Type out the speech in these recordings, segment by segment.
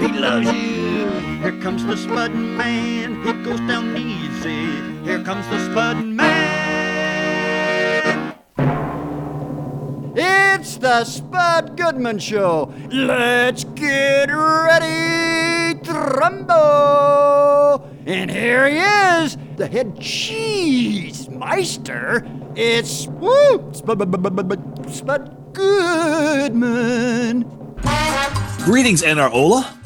he loves you. Here comes the Spud Man, he goes down easy. Here comes the Spud Man. It's the Spud Goodman Show. Let's get ready, Trumbo. And here he is, the head cheese meister. It's woo, Spud, Goodman. Greetings, Anarola.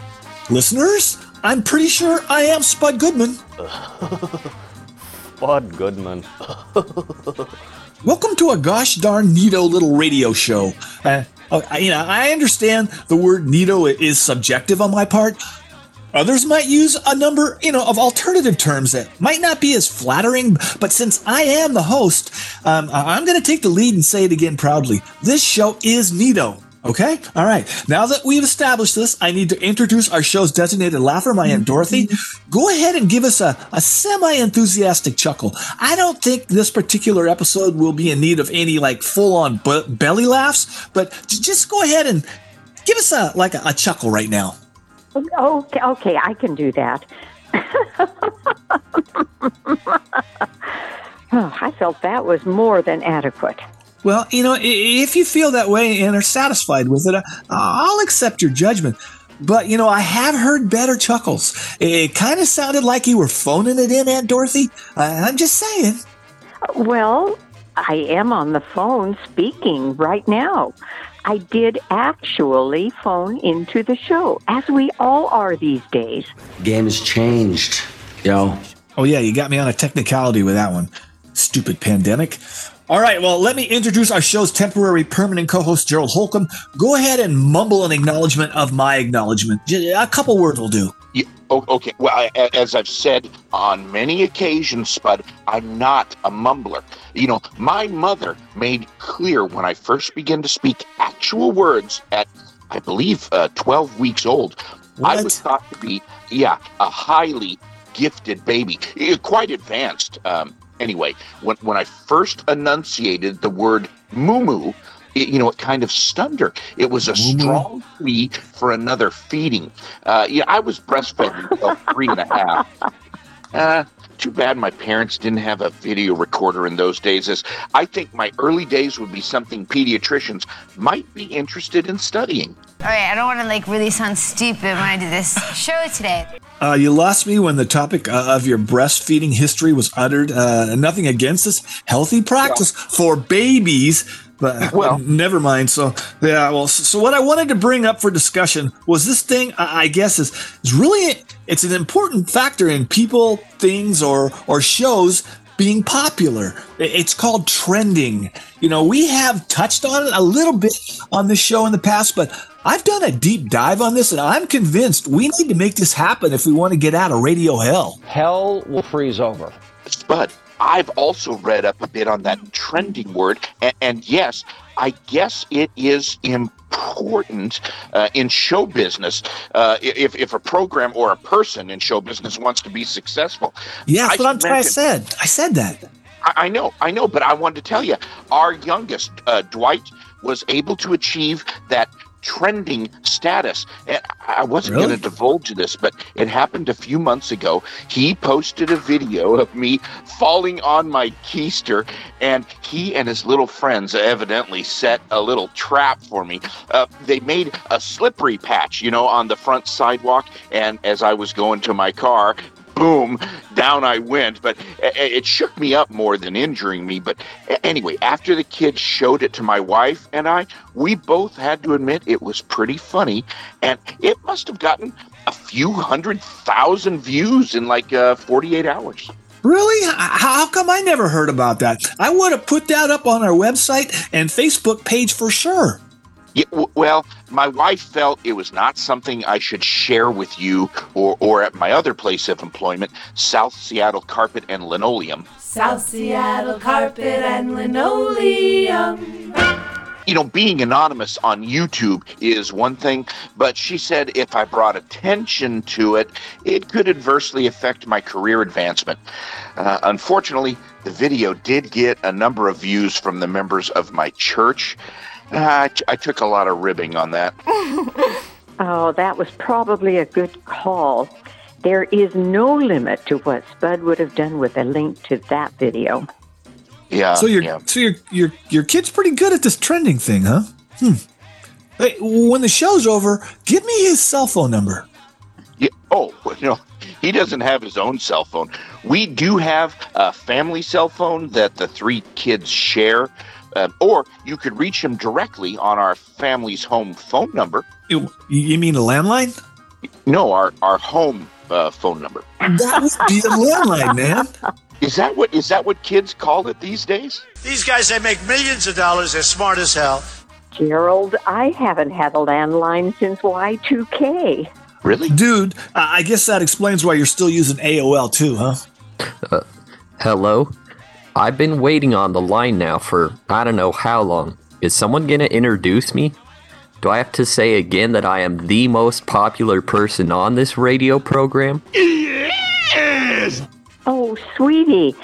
Listeners, I'm pretty sure I am Spud Goodman. Spud Goodman. Welcome to a gosh darn neato little radio show. Uh, oh, I- you know, I understand the word neato is subjective on my part. Others might use a number, you know, of alternative terms that might not be as flattering. But since I am the host, um, I'm going to take the lead and say it again proudly. This show is neato. Okay. All right. Now that we've established this, I need to introduce our show's designated laugher, my Aunt Dorothy. Mm-hmm. Go ahead and give us a, a semi enthusiastic chuckle. I don't think this particular episode will be in need of any like full on b- belly laughs, but j- just go ahead and give us a like a, a chuckle right now. Okay, okay, I can do that. oh, I felt that was more than adequate. Well, you know, if you feel that way and are satisfied with it, uh, I'll accept your judgment. But, you know, I have heard better chuckles. It kind of sounded like you were phoning it in, Aunt Dorothy. I'm just saying. Well, I am on the phone speaking right now. I did actually phone into the show, as we all are these days. Game has changed, yo. Oh, yeah, you got me on a technicality with that one. Stupid pandemic. All right, well, let me introduce our show's temporary permanent co host, Gerald Holcomb. Go ahead and mumble an acknowledgement of my acknowledgement. A couple words will do. Yeah, okay. Well, I, as I've said on many occasions, Spud, I'm not a mumbler. You know, my mother made clear when I first began to speak actual words at, I believe, uh, 12 weeks old. I was thought to be, yeah, a highly gifted baby, eh, quite advanced. Um, anyway, when when I first enunciated the word moo moo, it, you know, it kind of stunned her. It was a Moo-moo? strong plea for another feeding. Uh, yeah, I was breastfed until three and a half. Uh, too bad my parents didn't have a video recorder in those days, as I think my early days would be something pediatricians might be interested in studying. All right, I don't want to like really sound stupid when I do this show today. Uh, you lost me when the topic uh, of your breastfeeding history was uttered. Uh, nothing against this healthy practice for babies, but Well- never mind. So yeah, well, so, so what I wanted to bring up for discussion was this thing. I, I guess is is really it's an important factor in people, things, or or shows being popular. It's called trending. You know, we have touched on it a little bit on this show in the past, but I've done a deep dive on this and I'm convinced we need to make this happen if we want to get out of radio hell. Hell will freeze over. But I've also read up a bit on that trending word, and, and yes, I guess it is important uh, in show business. Uh, if, if a program or a person in show business wants to be successful, Yeah, that's I what I'm trying I mention- said. I said that. I, I know, I know, but I wanted to tell you, our youngest, uh, Dwight, was able to achieve that trending status. And I wasn't Really? going to divulge this, but it happened a few months ago. He posted a video of me falling on my keister, and he and his little friends evidently set a little trap for me. Uh, they made a slippery patch, you know, on the front sidewalk, and as I was going to my car, boom, down I went. But it shook me up more than injuring me. But anyway, after the kids showed it to my wife and I, we both had to admit it was pretty funny. And it must have gotten a few hundred thousand views in like uh, 48 hours. Really? How come I never heard about that? I would have put that up on our website and Facebook page for sure. Yeah, w- well, my wife felt it was not something I should share with you or, or at my other place of employment, South Seattle Carpet and Linoleum. South Seattle carpet and linoleum. You know, being anonymous on YouTube is one thing, but she said if I brought attention to it, it could adversely affect my career advancement. Uh, unfortunately, the video did get a number of views from the members of my church. Uh, I, I took a lot of ribbing on that. Oh, that was probably a good call. There is no limit to what Spud would have done with a link to that video. Yeah. so your yeah. so your your your kid's pretty good at this trending thing, huh? Hmm. Hey, when the show's over, give me his cell phone number. Yeah. Oh, you know, he doesn't have his own cell phone. We do have a family cell phone that the three kids share, uh, or you could reach him directly on our family's home phone number. You, you mean a landline? No, our our home uh, phone number. That would be a landline, man. Is that what is that what kids call it these days? These guys, they make millions of dollars. They're smart as hell. Gerald, I haven't had a landline since Y2K. Really? Dude, I I guess that explains why you're still using AOL too, huh? Hello? I've been waiting on the line now for I don't know how long. Is someone gonna introduce me? Do I have to say again that I am the most popular person on this radio program? Yes! Oh, sweetie,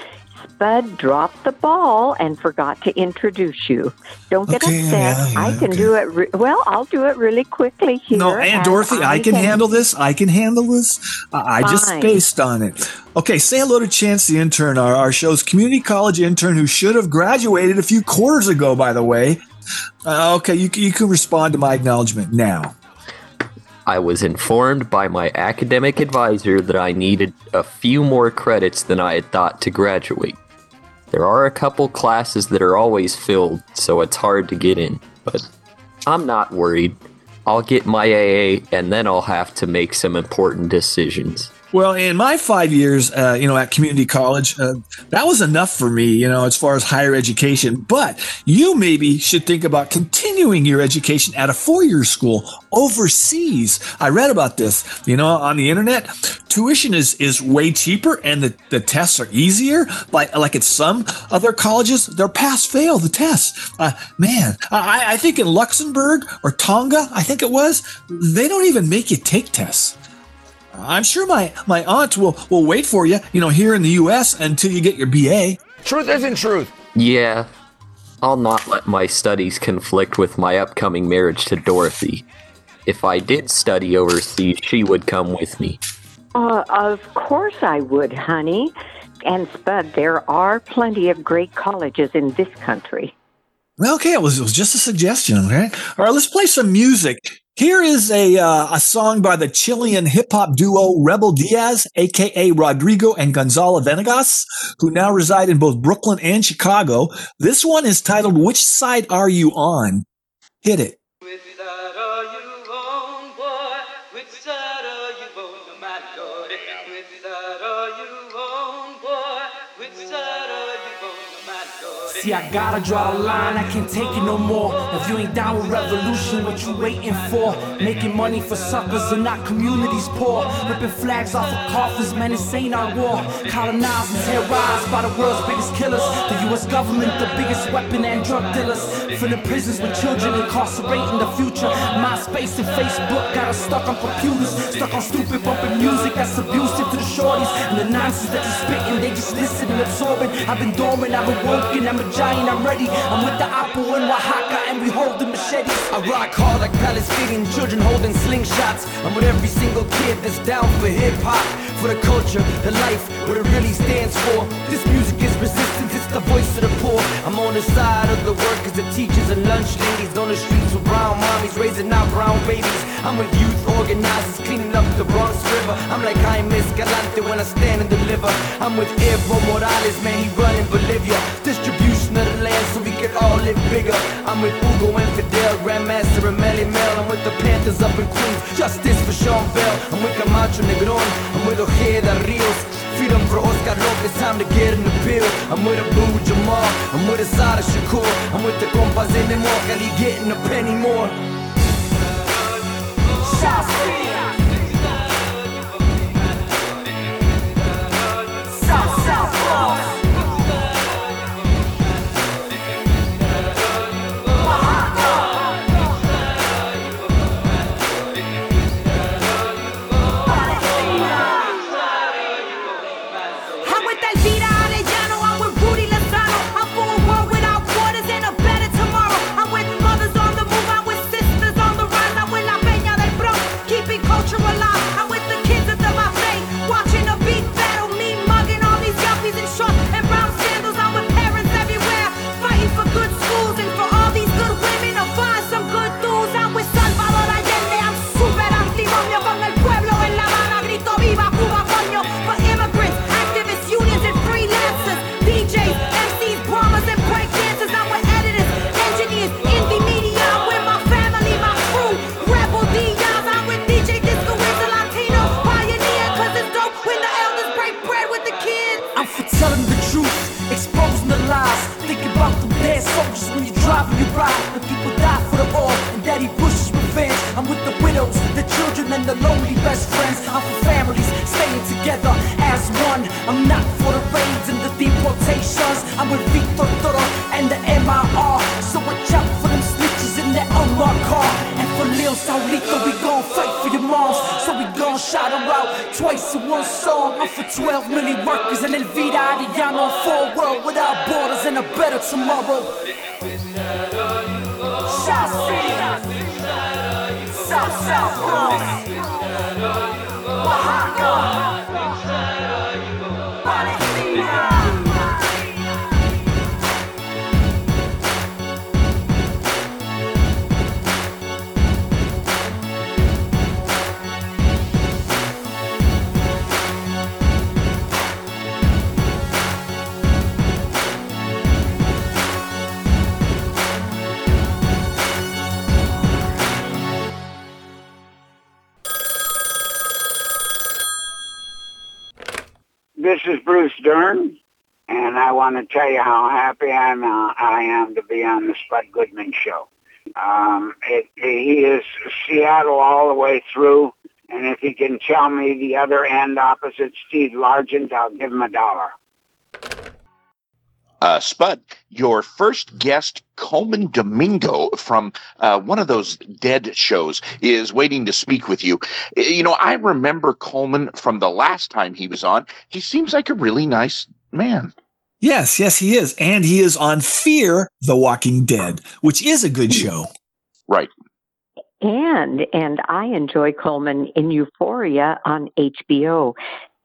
Spud dropped the ball and forgot to introduce you. Don't get Okay, upset. yeah, yeah, I can okay. do it. Re- well, I'll do it really quickly here. No, Aunt Dorothy, I can handle this. I can handle this. I I just Fine. spaced on it. Okay, say hello to Chance the intern, our, our show's community college intern who should have graduated a few quarters ago, by the way. Uh, okay, you, you can respond to my acknowledgement now. I was informed by my academic advisor that I needed a few more credits than I had thought to graduate. There are a couple classes that are always filled, so it's hard to get in, but I'm not worried. I'll get my AA and then I'll have to make some important decisions. Well, in my five years, uh, you know, at community college, uh, that was enough for me, you know, as far as higher education. But you maybe should think about continuing your education at a four-year school overseas. I read about this, you know, on the internet. Tuition is is way cheaper, and the, the tests are easier. Like like at some other colleges, they're pass fail the tests. Uh, man, I, I think in Luxembourg or Tonga, I think it was, they don't even make you take tests. I'm sure my, my aunt will, will wait for you, you know, here in the U.S. until you get your BA. Truth isn't truth. Yeah, I'll not let my studies conflict with my upcoming marriage to Dorothy. If I did study overseas, she would come with me. Uh, of course I would, honey. And Spud, there are plenty of great colleges in this country. Well, okay, it was, it was just a suggestion, okay? All right, let's play some music. Here is a, uh, a song by the Chilean hip hop duo Rebel Diaz, aka Rodrigo and Gonzalo Venegas, who now reside in both Brooklyn and Chicago. This one is titled Which Side Are You On? Hit it. I gotta draw a line, I can't take it no more. If you ain't down with revolution, what you waiting for? Making money for suckers and not communities poor. Ripping flags off of coffins, man, this ain't our war. Colonized and terrorized by the world's biggest killers. The US government, the biggest weapon and drug dealers. Filling prisons with children, incarcerating the future. MySpace and Facebook got us stuck on computers. Stuck on stupid bumping music that's abusive to the shorties. And the nonsense that you're spitting, they just listen and absorbing. I've been dormant, I've been working, I'm a giant, I'm ready. I'm with the APPO in Oaxaca and we hold the machetes. I rock hard like Palestinian children holding slingshots. I'm with every single kid that's down for hip hop, for the culture, the life, what it really stands for. This music is resistance, the voice of the poor. I'm on the side of the workers, the teachers, and lunch ladies on the streets with brown mommies raising our brown babies. I'm with youth organizers cleaning up the Bronx River. I'm like Jaime Escalante when I stand and deliver. I'm with Evo Morales, man, he running Bolivia. Distribution of the land so we can all live bigger. I'm with Hugo and Fidel, Grandmaster and Melle Mel. I'm with the Panthers up in Queens, justice for Sean Bell. I'm with Camacho Negron, I'm with Ojeda Rios. Freedom for Oscar Lopez, time to get in the bill. I'm with Abu Jamal, I'm with Assata Shakur, I'm with the compas in the Morgali getting a penny more. Shots Um, it, he is Seattle all the way through, and if he can tell me the other end opposite Steve Largent, I'll give him a dollar. Uh, Spud, your first guest, Colman Domingo from uh, one of those dead shows, is waiting to speak with you. You know, I remember Colman from the last time he was on. He seems like a really nice man. Yes, yes, he is. And he is on Fear the Walking Dead, which is a good show. Right. And and I enjoy Colman in Euphoria on HBO.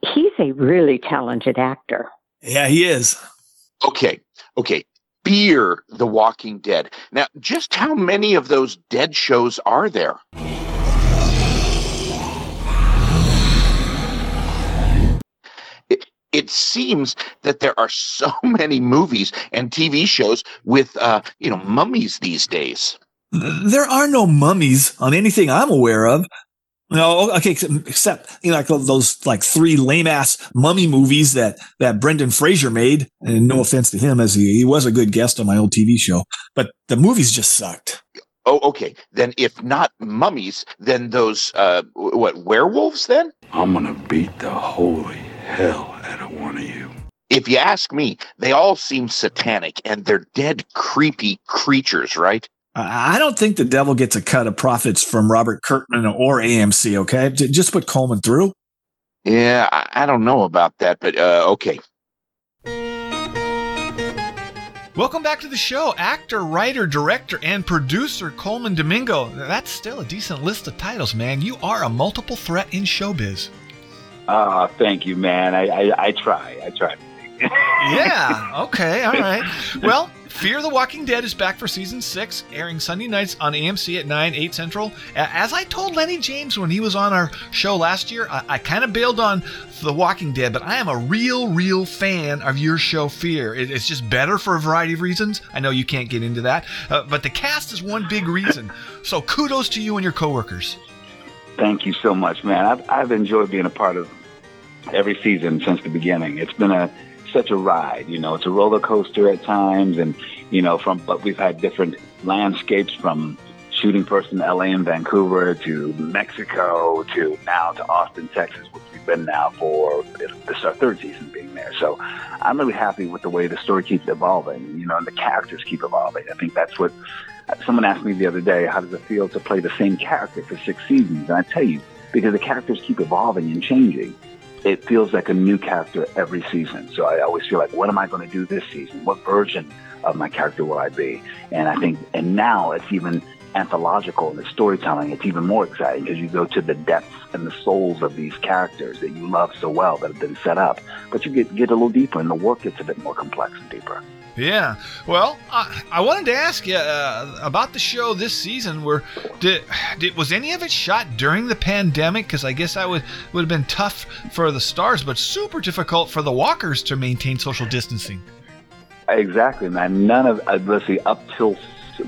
He's a really talented actor. Yeah, he is. Okay, okay. Fear the Walking Dead. Now, just how many of those dead shows are there? It, it seems that there are so many movies and TV shows with, uh, you know, mummies these days. There are no mummies on anything I'm aware of. No, okay, except, except you know, like those like three lame ass mummy movies that that Brendan Fraser made. And no offense to him, as he, he was a good guest on my old TV show, but the movies just sucked. Oh, okay. Then, if not mummies, then those uh, what werewolves? Then I'm gonna beat the holy hell out of one of you. if you ask me, they all seem satanic and they're dead, creepy creatures, right? I I don't think the devil gets a cut of profits from Robert Kirkman or AMC. Okay, just put Colman through. Yeah, I, I don't know about that, but uh, okay. Welcome back to the show. Actor, writer, director, and producer Colman Domingo. That's still a decent list of titles, man. You are a multiple threat in showbiz. Oh, thank you, man. I, I, I try. I try. yeah. Okay. All right. Well, Fear the Walking Dead is back for season six, airing Sunday nights on AMC at 9, 8 Central. As I told Lenny James when he was on our show last year, I, I kind of bailed on The Walking Dead, but I am a real, real fan of your show, Fear. It- it's just better for a variety of reasons. I know you can't get into that, uh, but the cast is one big reason. So kudos to you and your coworkers. Thank you so much, man. I've, I've enjoyed being a part of every season since the beginning. It's been a such a ride. You know, it's a roller coaster at times, and you know, from but we've had different landscapes from shooting first in LA and Vancouver to Mexico to now to Austin, Texas, which we've been now for this is our third season being there. So I'm really happy with the way the story keeps evolving. You know, and the characters keep evolving. I think that's what someone asked me the other day. How does it feel to play the same character for six seasons? And I tell you, because the characters keep evolving and changing it feels like a new character every season. So I always feel like, what am I going to do this season? What version of my character will I be? And I think, and now it's even anthological in the storytelling. It's even more exciting because you go to the depths and the souls of these characters that you love so well that have been set up. But you get get a little deeper, and the work gets a bit more complex and deeper. Yeah. Well, I, I wanted to ask you uh, about the show this season. Where did, did was any of it shot during the pandemic? Because I guess that would would have been tough for the stars, but super difficult for the walkers to maintain social distancing. Exactly, man. None of uh, let's see up till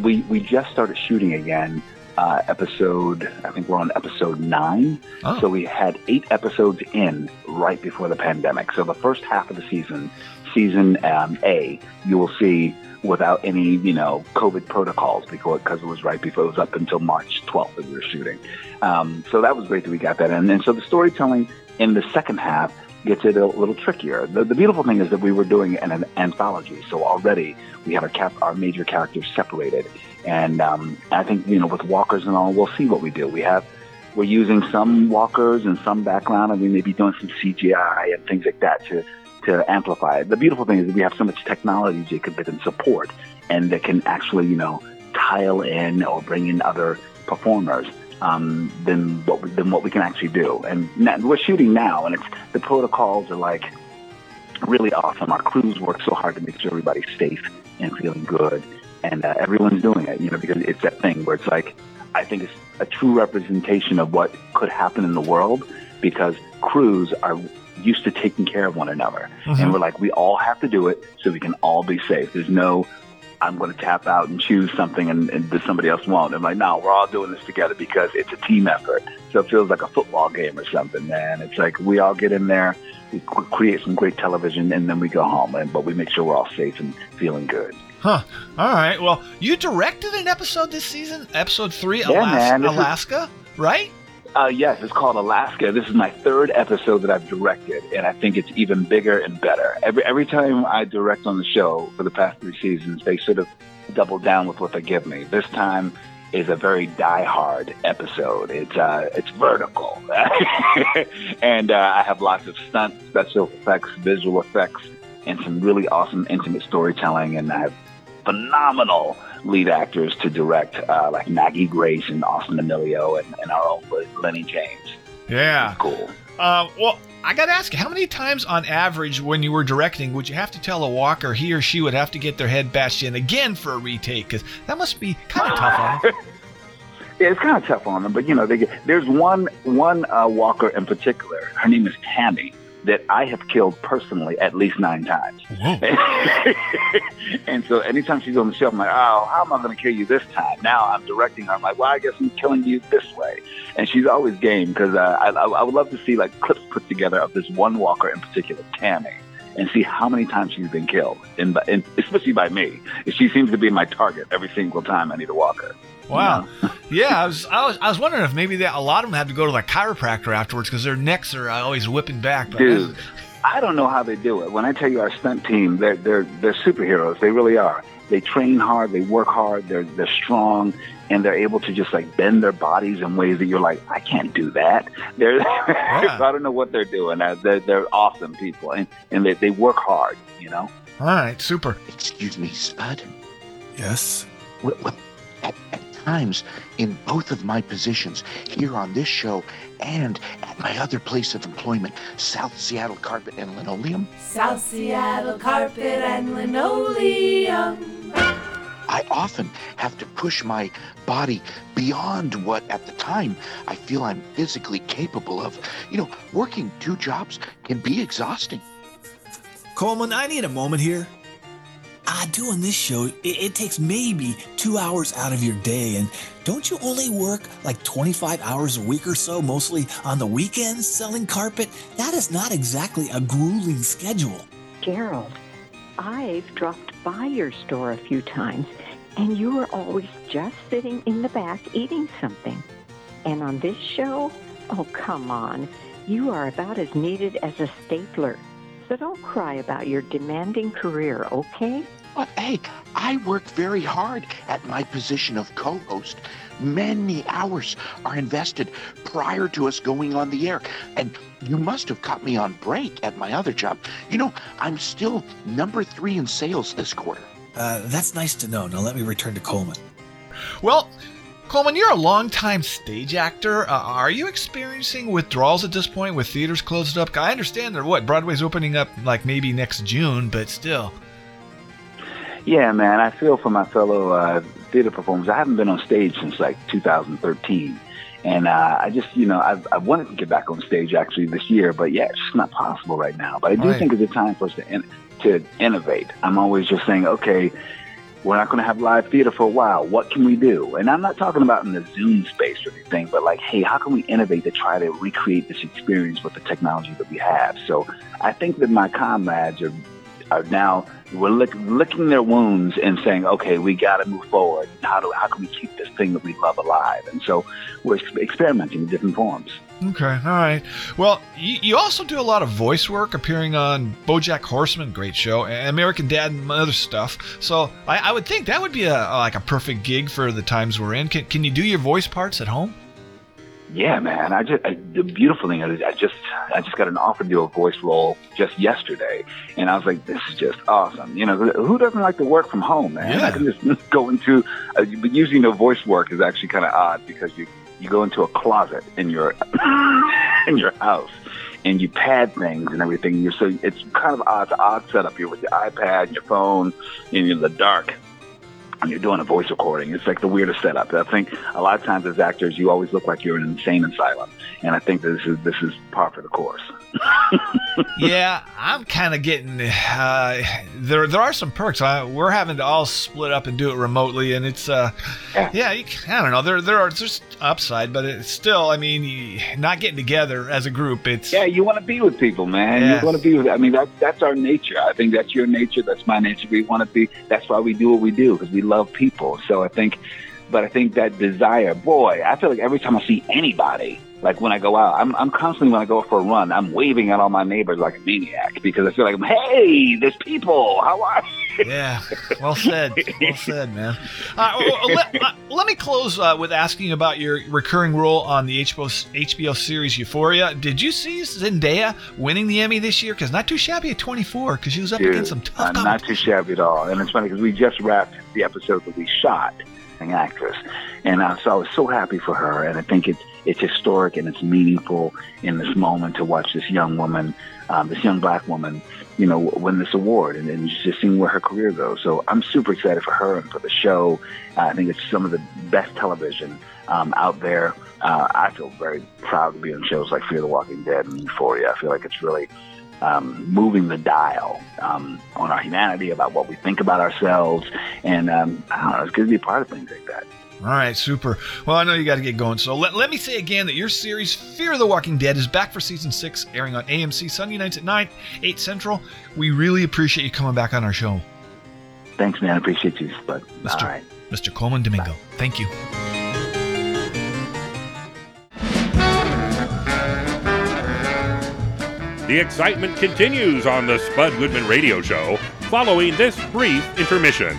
we we just started shooting again. Uh, episode, I think we're on episode nine. Oh. So we had eight episodes in right before the pandemic. So the first half of the season, season um, A, you will see without any, you know, COVID protocols because it was right before it was up until March 12th that we were shooting. Um, so that was great that we got that in. And so the storytelling in the second half gets it a little trickier. The, the beautiful thing is that we were doing an, an anthology, so already we have our cap, our major characters separated. And um, I think you know with walkers and all, we'll see what we do. We have we're using some walkers and some background, and we may be doing some CGI and things like that to to amplify it. The beautiful thing is we have so much technology, Jacob, that can support and that can actually you know tile in or bring in other performers um, than what we, than what we can actually do. And now, we're shooting now, and it's the protocols are like really awesome. Our crews work so hard to make sure everybody's safe and feeling good, and uh, everyone's doing it. You know, because it's that thing where it's like I think it's a true representation of what could happen in the world because crews are used to taking care of one another, and uh-huh. we're like we all have to do it so we can all be safe. There's no I'm going to tap out and choose something and, and somebody else won't. I'm like, no, we're all doing this together because it's a team effort. So it feels like a football game or something, man. It's like we all get in there, we create some great television, and then we go home. And, but we make sure we're all safe and feeling good. Huh. All right. Well, you directed an episode this season, episode three, Yeah, Alas- man, this is- Alaska, right? Uh, yes, it's called Alaska. This is my third episode that I've directed, and I think it's even bigger and better. Every every time I direct on the show for the past three seasons, they sort of double down with what they give me. This time is a very die-hard episode. It's uh, it's vertical, and uh, I have lots of stunts, special effects, visual effects, and some really awesome intimate storytelling. And I have phenomenal lead actors to direct, uh, like Maggie Grace and Austin Amelio, and, and our own Lenny James. Yeah. Cool. Uh, well, I got to ask you, how many times on average when you were directing would you have to tell a walker he or she would have to get their head bashed in again for a retake? Because that must be kind of tough on them. Yeah, it's kind of tough on them, but you know, they get, there's one one uh, walker in particular. Her name is Tammy that I have killed personally at least nine times. and so anytime she's on the show, I'm like, oh, how am I going to kill you this time? Now I'm directing her. I'm like, well, I guess I'm killing you this way. And she's always game because uh, I, I I would love to see like clips put together of this one walker in particular, Tammy. And see how many times she's been killed, and, and especially by me. She seems to be my target every single time I need a walker. Wow. yeah, I was, I was I was wondering if maybe that a lot of them had to go to the chiropractor afterwards because their necks are uh, always whipping back. But Dude, I don't know how they do it. When I tell you our stunt team, they're they're they're superheroes. They really are. They train hard, they work hard, they're they're strong, and they're able to just like bend their bodies in ways that you're like, I can't do that. They're I don't know what they're doing. Uh, They're they're awesome people, and and they they work hard. You know. All right, super. Excuse me, Spud. Yes. Well, well, at, at times, in both of my positions, here on this show and at my other place of employment, South Seattle Carpet and Linoleum, South Seattle carpet and linoleum. I often have to push my body beyond what at the time I feel I'm physically capable of. You know, working two jobs can be exhausting. Colman, I need a moment here. Uh, doing this show, it, it takes maybe two hours out of your day. And don't you only work like 25 hours a week or so, mostly on the weekends selling carpet? That is not exactly a grueling schedule. Gerald, I've dropped by your store a few times, and you were always just sitting in the back eating something. And on this show, oh, come on. You are about as needed as a stapler. So don't cry about your demanding career, okay? But hey, I worked very hard at my position of co-host. Many hours are invested prior to us going on the air. And you must have caught me on break at my other job. You know, I'm still number three in sales this quarter. Uh, that's nice to know. Now let me return to Colman. Well, Colman, you're a longtime stage actor. Uh, are you experiencing withdrawals at this point with theaters closed up? I understand that what Broadway's opening up like maybe next June, but still. Yeah, man, I feel for my fellow uh, theater performers. I haven't been on stage since like 2013. And uh, I just, you know, I've, I wanted to get back on stage actually this year, but yeah, it's just not possible right now. But I do Right. think it's a time for us to, in, to innovate. I'm always just saying, okay, we're not going to have live theater for a while. What can we do? And I'm not talking about in the Zoom space or anything, but like, hey, how can we innovate to try to recreate this experience with the technology that we have? So I think that my comrades are are now we're lick, licking their wounds and saying, okay, we got to move forward. How do how can we keep this thing that we love alive? And so we're ex- experimenting with different forms. Okay, all right. Well, you, you also do a lot of voice work, appearing on BoJack Horseman, great show, and American Dad, and other stuff. So I, I would think that would be a like a perfect gig for the times we're in. Can, can you do your voice parts at home? Yeah, man. I just I, the beautiful thing is I just I just got an offer to do a voice role just yesterday, and I was like, this is just awesome. You know, who doesn't like to work from home, man? Yeah. I can just go into, uh, but using the voice work is actually kind of odd because you you go into a closet in your in your house. And you pad things and everything. You're so it's kind of odd, it's odd setup. You're with your iPad, and your phone, and you're in the dark and you're doing a voice recording. It's like the weirdest setup. I think a lot of times as actors, you always look like you're in an insane asylum, and I think this is this is par for the course. yeah, I'm kind of getting uh, there. There are some perks. I, we're having to all split up and do it remotely, and it's uh, yeah. you, I don't know. There, there are there's upside, but it's still. I mean, not getting together as a group. It's Yeah, you want to be with people, man. Yeah. You want to be with. I mean, that, that's our nature. I think that's your nature. That's my nature. We want to be. That's why we do what we do because we love people. So I think, but I think that desire, boy, I feel like every time I see anybody, like when I go out, I'm, I'm constantly when I go for a run, I'm waving at all my neighbors like a maniac because I feel like, hey, there's people. How are you? Yeah, well said. Well said, man. Uh, let, uh, let me close uh, with asking about your recurring role on the HBO, HBO series Euphoria. Did you see Zendaya winning the Emmy this year? Because not too shabby at 24, because she was up Dude, against some tough uh, not too shabby at all. And it's funny because we just wrapped the episode that we shot, an actress, and uh, so I was so happy for her. And I think it's it's historic and it's meaningful in this moment to watch this young woman, um, this young black woman, you know, win this award and, and just seeing where her career goes. So I'm super excited for her and for the show. Uh, I think it's some of the best television um, out there. Uh, I feel very proud to be on shows like Fear the Walking Dead and Euphoria. I feel like it's really um, moving the dial um, on our humanity about what we think about ourselves, and um, I don't know, it's good to be a part of things like that. All right, super. Well, I know you got to get going, so let, let me say again that your series Fear the Walking Dead is back for season six, airing on AMC Sunday nights at 9, 8 Central. We really appreciate you coming back on our show. Thanks, man. I appreciate you, Spud. Mr. All right. Mr. Colman Domingo. Thank you. The excitement continues on the Spud Goodman Radio Show following this brief intermission.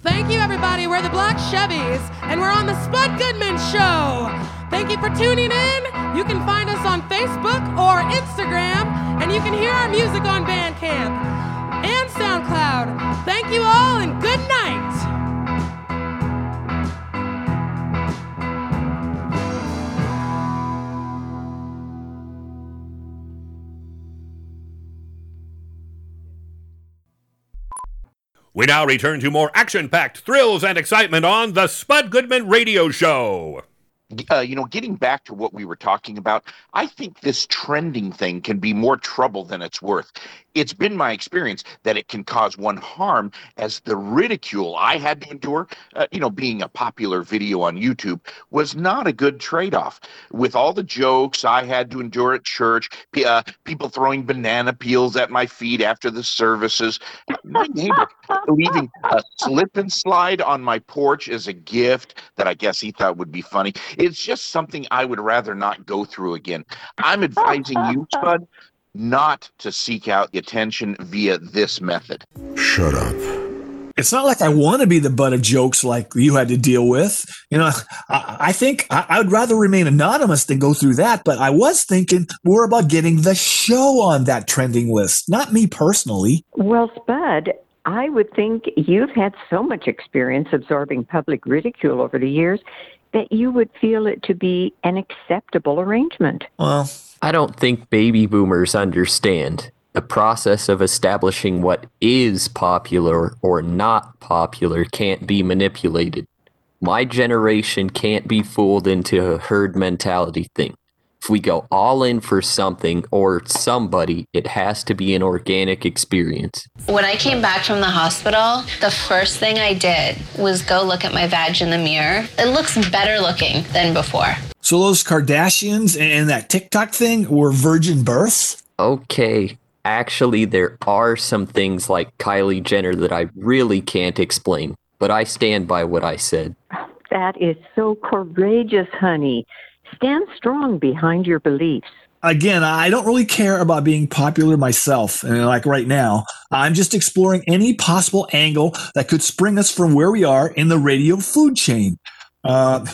Thank you, everybody. We're the Black Chevys, and we're on the Spud Goodman Show. Thank you for tuning in. You can find us on Facebook or Instagram, and you can hear our music on Bandcamp and SoundCloud. Thank you all, and good night. We now return to more action packed thrills and excitement on the Spud Goodman Radio Show. Uh, you know, getting back to what we were talking about, I think this trending thing can be more trouble than it's worth. It's been my experience that it can cause one harm as the ridicule I had to endure, uh, you know, being a popular video on YouTube was not a good trade off. With all the jokes I had to endure at church, uh, people throwing banana peels at my feet after the services, my neighbor leaving a slip and slide on my porch as a gift that I guess he thought would be funny. It's just something I would rather not go through again. I'm advising you, Spud, not to seek out the attention via this method. Shut up. It's not like I want to be the butt of jokes like you had to deal with. You know, I, I think I, I would rather remain anonymous than go through that. But I was thinking more about getting the show on that trending list, not me personally. Well, Spud, I would think you've had so much experience absorbing public ridicule over the years that you would feel it to be an acceptable arrangement. Well, I don't think baby boomers understand. The process of establishing what is popular or not popular can't be manipulated. My generation can't be fooled into a herd mentality thing. If we go all in for something or somebody, it has to be an organic experience. When I came back from the hospital, the first thing I did was go look at my vag in the mirror. It looks better looking than before. So those Kardashians and that TikTok thing were virgin births? Okay. Actually, there are some things like Kylie Jenner that I really can't explain, but I stand by what I said. That is so courageous, honey. Stand strong behind your beliefs. Again, I don't really care about being popular myself. And like right now, I'm just exploring any possible angle that could spring us from where we are in the radio food chain. Uh,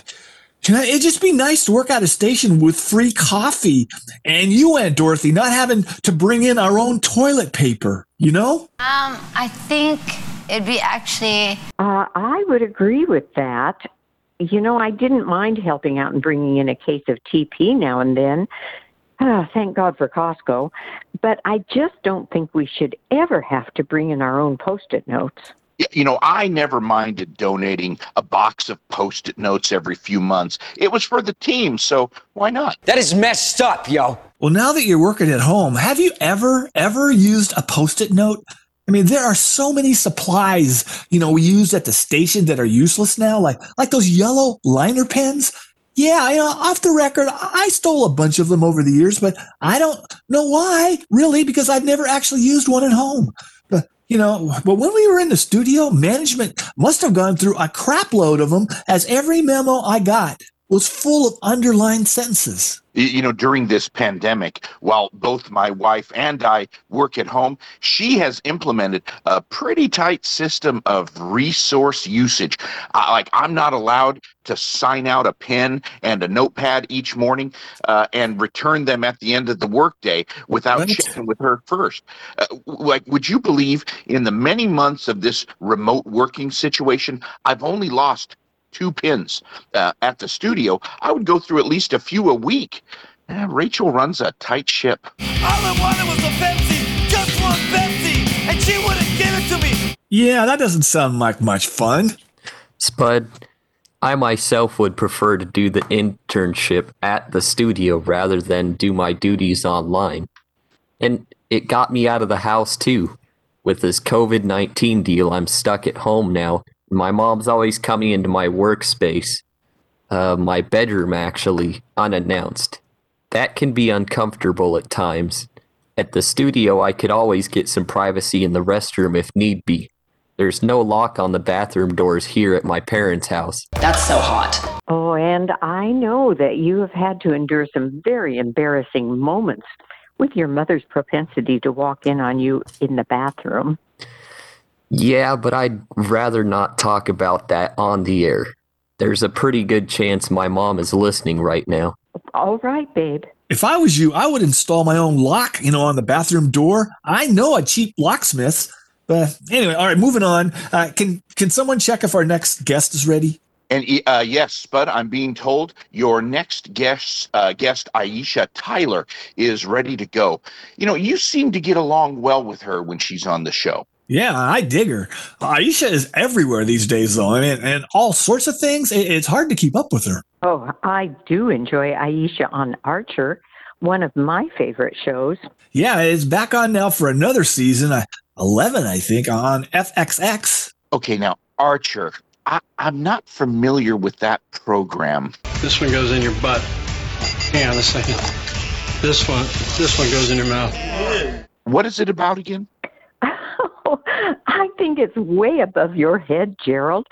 you know, it'd just be nice to work at a station with free coffee and you and Dorothy not having to bring in our own toilet paper, you know? Um, I think it'd be actually. Uh, I would agree with that. You know, I didn't mind helping out and bringing in a case of TP now and then. Ah, thank God for Costco. But I just don't think we should ever have to bring in our own post it notes. You know, I never minded donating a box of post it notes every few months. It was for the team, so why not? That is messed up, yo. Well, now that you're working at home, have you ever, ever used a post it note? I mean, there are so many supplies, you know, we use at the station that are useless now, like like those yellow liner pens. Yeah, you uh, know, off the record, I stole a bunch of them over the years, but I don't know why, really, because I've never actually used one at home. But you know, but when we were in the studio, management must have gone through a crap load of them, as every memo I got was full of underlined sentences. You know, during this pandemic, while both my wife and I work at home, she has implemented a pretty tight system of resource usage. Uh, like, I'm not allowed to sign out a pen and a notepad each morning uh, and return them at the end of the workday without checking with her first. Uh, like, would you believe in the many months of this remote working situation, I've only lost two pins uh, at the studio, I would go through at least a few a week. Uh, Rachel runs a tight ship. All I wanted was a Pepsi, just one Pepsi, and she wouldn't give it to me. Yeah, that doesn't sound like much fun. Spud, I myself would prefer to do the internship at the studio rather than do my duties online. And it got me out of the house too. With this COVID 19 deal, I'm stuck at home now. My mom's always coming into my workspace, uh, my bedroom actually, unannounced. That can be uncomfortable at times. At the studio, I could always get some privacy in the restroom if need be. There's no lock on the bathroom doors here at my parents' house. That's so hot. Oh, and I know that you have had to endure some very embarrassing moments with your mother's propensity to walk in on you in the bathroom. Yeah, but I'd rather not talk about that on the air. There's a pretty good chance my mom is listening right now. All right, babe. If I was you, I would install my own lock, you know, on the bathroom door. I know a cheap locksmith. But anyway, all right, moving on. Uh, can can someone check if our next guest is ready? And uh, yes, Spud, I'm being told your next guest, uh, guest Aisha Tyler, is ready to go. You know, you seem to get along well with her when she's on the show. Yeah, I dig her. Aisha is everywhere these days, though, I mean, and all sorts of things. It's hard to keep up with her. Oh, I do enjoy Aisha on Archer, one of my favorite shows. Yeah, it's back on now for another season, uh, 11, I think, on FXX. Okay, now Archer. I, I'm not familiar with that program. This one goes in your butt. Hang on a second. This one, this one goes in your mouth. What is it about again? I think it's way above your head, Gerald.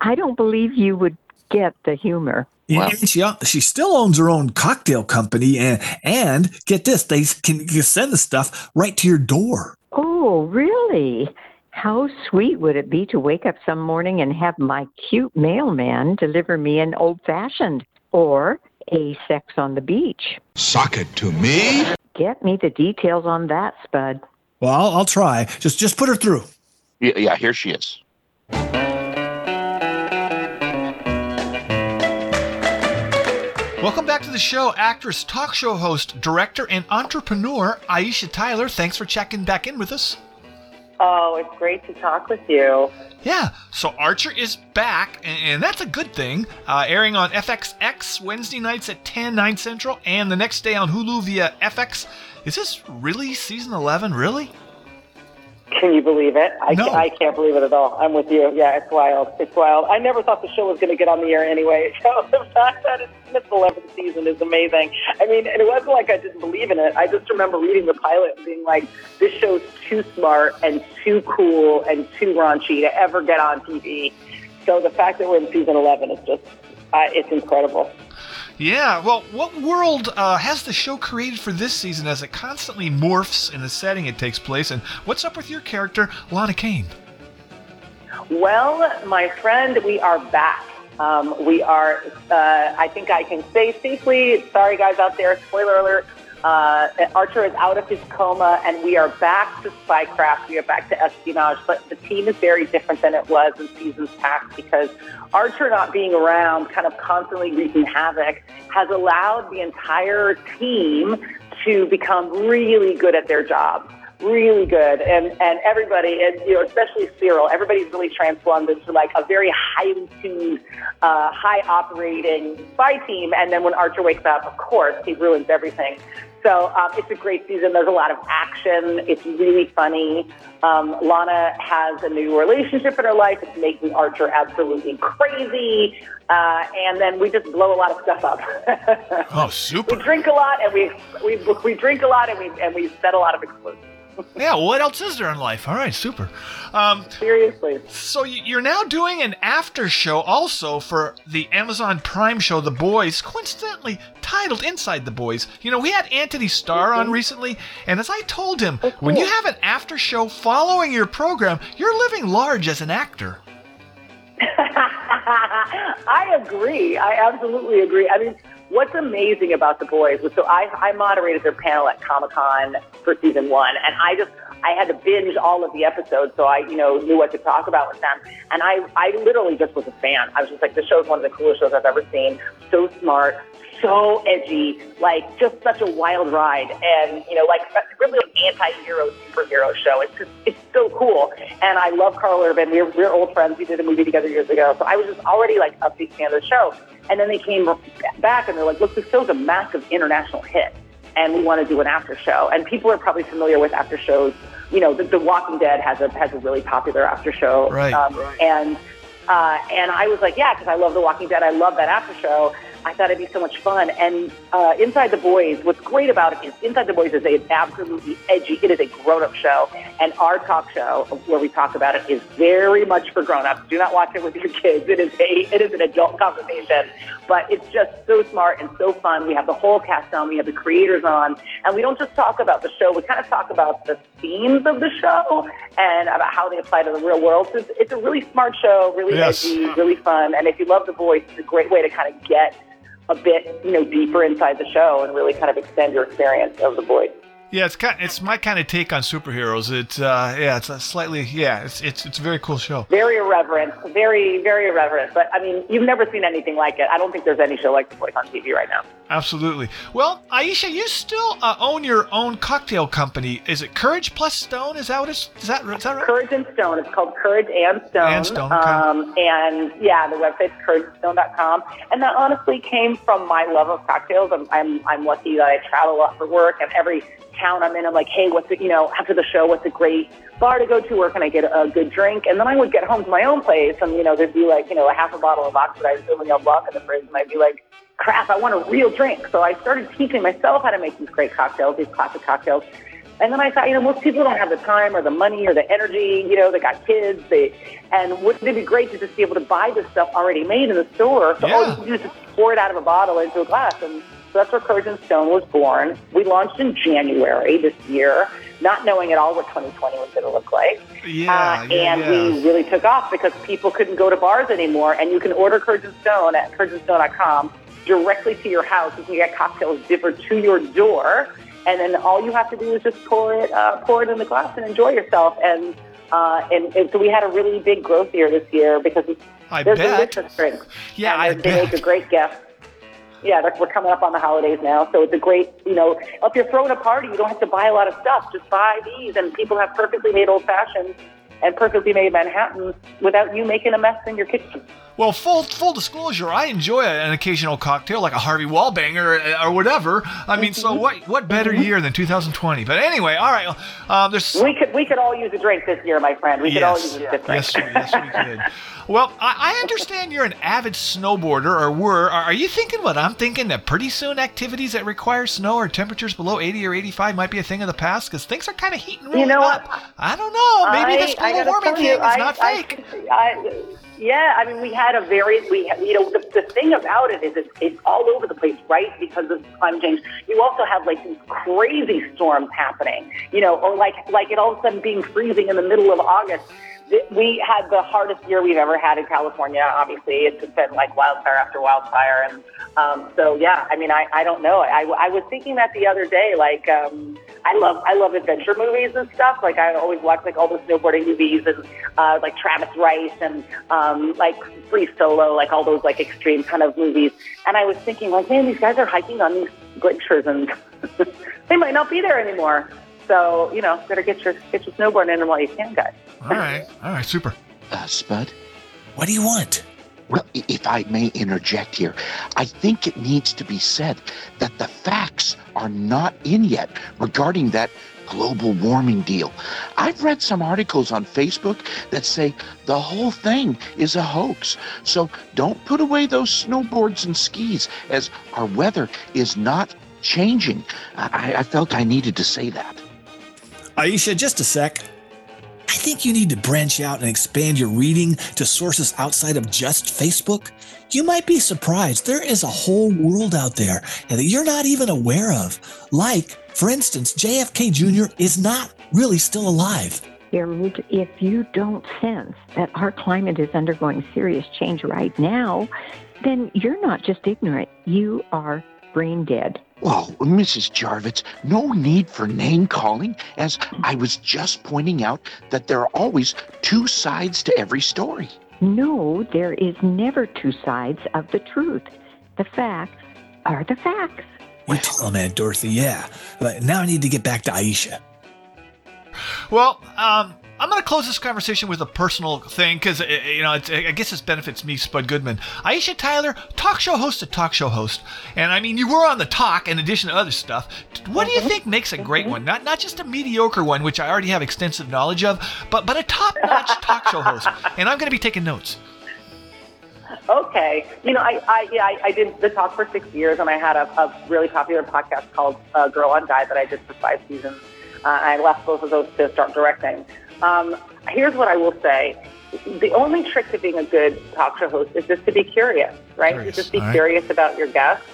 I don't believe you would get the humor. Yeah, and she she still owns her own cocktail company, and and get this, they can, can send the stuff right to your door. Oh, really? How sweet would it be to wake up some morning and have my cute mailman deliver me an old fashioned or a sex on the beach? Sock it to me. Get me the details on that, Spud. Well, I'll, I'll try. Just just put her through. Yeah, yeah here she is. Welcome back to the show, actress, talk show host, director, and entrepreneur Aisha Tyler. Thanks for checking back in with us. Oh, it's great to talk with you. Yeah, so Archer is back, and, and that's a good thing. Uh, airing on FXX Wednesday nights at 10, 9 Central, and the next day on Hulu via FX. Is this really season 11? Really? Can you believe it? I, No. I can't believe it at all. I'm with you. Yeah, it's wild. It's wild. I never thought the show was going to get on the air anyway. So the fact that it's in its 11th season is amazing. I mean, and it wasn't like I didn't believe in it. I just remember reading the pilot and being like, this show's too smart and too cool and too raunchy to ever get on TV. So the fact that we're in season 11 is just, uh, it's incredible. Yeah, well, what world uh, has the show created for this season as it constantly morphs in the setting it takes place? And what's up with your character, Lana Kane? Well, my friend, we are back. Um, we are, uh, I think I can say safely, sorry guys out there, spoiler alert, uh, Archer is out of his coma and we are back to spycraft. We are back to espionage, but the team is very different than it was in seasons past because Archer not being around, kind of constantly wreaking havoc, has allowed the entire team to become really good at their jobs really good. And and everybody and you know especially Cyril everybody's really transformed into like a very highly tuned uh, high operating spy team. And then when Archer wakes up of course he ruins everything so um, it's a great season. There's a lot of action. It's really funny. Um, Lana has a new relationship in her life. It's making Archer absolutely crazy. Uh, and then we just blow a lot of stuff up. Oh, super. we drink a lot and we we we drink a lot and we and we set a lot of explosives yeah, what else is there in life? All right, super. Um, Seriously. So you're now doing an after show also for the Amazon Prime show, The Boys, coincidentally titled Inside the Boys. You know, we had Anthony Starr on recently, and as I told him, when you have an after show following your program, you're living large as an actor. I agree. I absolutely agree. I mean, what's amazing about the boys was so I, I moderated their panel at Comic Con for season one, and I just I had to binge all of the episodes so I you know knew what to talk about with them, and I I literally just was a fan. I was just like, this show is one of the coolest shows I've ever seen. So smart. So edgy, like just such a wild ride, and you know, like really an anti-hero superhero show. It's just, it's so cool, and I love Karl Urban. We're we're old friends. We did a movie together years ago, so I was just already like a big fan of the show. And then they came back and they're like, look, this show's a massive international hit, and we want to do an after show. And people are probably familiar with after shows. You know, The, the Walking Dead has a has a really popular after show, Right. Um, and uh, and I was like, yeah, because I love The Walking Dead. I love that after show. I thought it'd be so much fun. And uh, Inside the Boys, what's great about it is Inside the Boys is a absolutely edgy. It is a grown-up show, and our talk show where we talk about it is very much for grown-ups. Do not watch it with your kids. It is a it is an adult conversation, but it's just so smart and so fun. We have the whole cast on. We have the creators on, and we don't just talk about the show. We kind of talk about the themes of the show and about how they apply to the real world. So it's, it's a really smart show, really Yes. edgy, really fun. And if you love the Boys, it's a great way to kind of get a bit, you know, deeper inside the show and really kind of extend your experience of the Boys. Yeah, it's kind, it's my kind of take on superheroes. It's uh, yeah, it's a slightly yeah, it's it's it's a very cool show. Very irreverent, very, very irreverent. But I mean, you've never seen anything like it. I don't think there's any show like The Boys on TV right now. Absolutely. Well, Aisha, you still uh, own your own cocktail company. Is it Courage Plus Stone? Is that what it's? Is that, is that right? Courage and Stone. It's called Courage and Stone. And Stone, okay. Um, and yeah, the website's courageandstone.com. And that honestly came from my love of cocktails. I'm, I'm, I'm lucky that I travel a lot for work, and every town I'm in, I'm like, hey, what's it, you know, after the show, what's a great bar to go to? Where can I get a good drink? And then I would get home to my own place, and you know, there'd be like, you know, a half a bottle of oxidized Sauvignon Blanc in the fridge, and I'd be like, crap, I want a real drink. So I started teaching myself how to make these great cocktails, these classic cocktails. And then I thought, you know, most people don't have the time or the money or the energy. You know, they got kids. They, and wouldn't it be great to just be able to buy this stuff already made in the store? So all you can do is just pour it out of a bottle into a glass. And so that's where Courage and Stone was born. We launched in January this year, not knowing at all what 2020 was going to look like. Yeah, Uh, yeah, and yeah. we really took off because people couldn't go to bars anymore. And you can order Courage and Stone at courageandstone.com directly to your house. You can get cocktails delivered to your door. And then all you have to do is just pour it, uh, pour it in the glass and enjoy yourself. And, uh, and, and so we had a really big growth year this year because I they're bet. delicious drinks. Yeah, I they bet. make a great gift. Yeah, we're coming up on the holidays now, so it's a great, you know, if you're throwing a party, you don't have to buy a lot of stuff. Just buy these, and people have perfectly made old fashions and perfectly made Manhattans without you making a mess in your kitchen. Well, full full disclosure, I enjoy an occasional cocktail like a Harvey Wallbanger or, or whatever. I mean, so what what better year than 2020? But anyway, all right. Um, there's We could we could all use a drink this year, my friend. We could all use a drink. Yes, we- yes, we could. Well, I, I understand you're an avid snowboarder, or were. Are are you thinking what I'm thinking? That pretty soon activities that require snow or temperatures below 80 or 85 might be a thing of the past because things are kind of heating You know up. I don't know. Maybe I- this global warming thing you, is I- not fake. I, yeah, I mean, we had a very, we, you know, the, the thing about it is it's, it's all over the place, right? Because of climate change. You also have like these crazy storms happening, you know, or like, like it all of a sudden being freezing in the middle of August. We had the hardest year we've ever had in California. Obviously, it's just been like wildfire after wildfire, and um, so yeah. I mean, I, I don't know. I, I was thinking that the other day. Like, um, I love I love adventure movies and stuff. Like, I always watch like all the snowboarding movies and uh, like Travis Rice and um, like Free Solo, like all those like extreme kind of movies. And I was thinking, like, man, these guys are hiking on these glaciers, and they might not be there anymore. So you know, better get your get your snowboard in while you can, guys. All right, all right, super. Uh, Spud? What do you want? Well, if I may interject here, I think it needs to be said that the facts are not in yet regarding that global warming deal. I've read some articles on Facebook that say the whole thing is a hoax. So don't put away those snowboards and skis as our weather is not changing. I, I felt I needed to say that. Aisha, just a sec. I think you need to branch out and expand your reading to sources outside of just Facebook. You might be surprised. There is a whole world out there that you're not even aware of. Like, for instance, JFK Jr. is not really still alive. If you don't sense that our climate is undergoing serious change right now, then you're not just ignorant, you are brain dead. Well, Mrs. Jarvitz, no need for name calling, as I was just pointing out that there are always two sides to every story. No, there is never two sides of the truth. The facts are the facts. You tell him, Aunt Dorothy, yeah. But now I need to get back to Aisha. Well, um, I'm going to close this conversation with a personal thing because you know it's, I guess this benefits me, Spud Goodman. Aisha Tyler, talk show host, to talk show host, and I mean you were on the talk in addition to other stuff. What do you think makes a great one? Not not just a mediocre one, which I already have extensive knowledge of, but but a top-notch talk show host. And I'm going to be taking notes. Okay. You know, I, I yeah, I, I did the talk for six years, and I had a, a really popular podcast called uh, Girl on Guy that I did for five seasons. Uh, I left both of those to start directing. Um, here's what I will say: the only trick to being a good talk show host is just to be curious, right? Curious, Just be all right. curious about your guests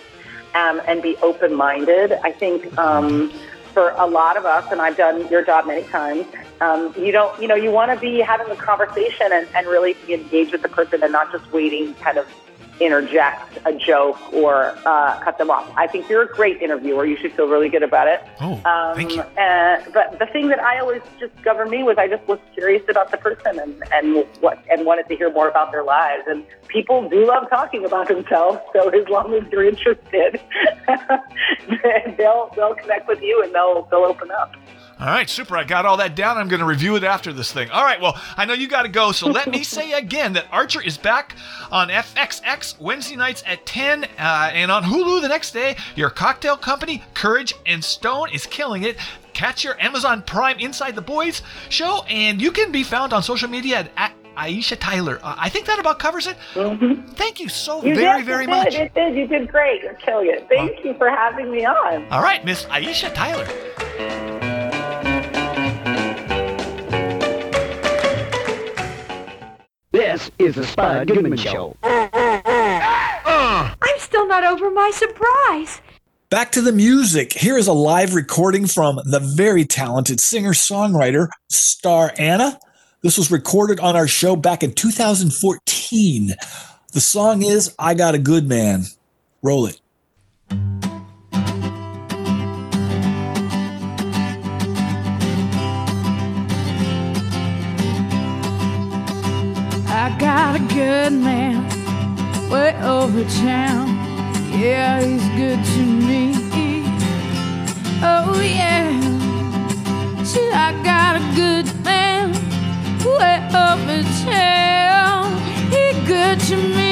um, and be open-minded. I think um, for a lot of us, and I've done your job many times, um, you don't, you know, you want to be having a conversation and, and really be engaged with the person and not just waiting kind of interject a joke or uh, cut them off. I think you're a great interviewer. You should feel really good about it. Oh, Um, thank you. Uh, but the thing that I always just governed me was I just was curious about the person and, and what and wanted to hear more about their lives. And people do love talking about themselves. So as long as you're interested, they'll they'll connect with you and they'll they'll open up. All right, super. I got all that down. I'm going to review it after this thing. All right, well, I know you got to go, so let me say again that Archer is back on FXX Wednesday nights at 10, uh, and on Hulu the next day. Your cocktail company, Courage and Stone, is killing it. Catch your Amazon Prime Inside the Boys show, and you can be found on social media at, at Aisha Tyler. Uh, I think that about covers it. Thank you so You very, did, very much. Did, you did. You did great. You're killing it. Thank you for having me on. All right, Miss Aisha Tyler. This is the Spud Goodman Show. I'm still not over my surprise. Back to the music. Here is a live recording from the very talented singer songwriter Star Anna. This was recorded on our show back in 2014. The song is I Got a Good Man. Roll it. I got a good man way over town. Yeah, he's good to me. Oh, yeah. See, I got a good man way over town. He good to me.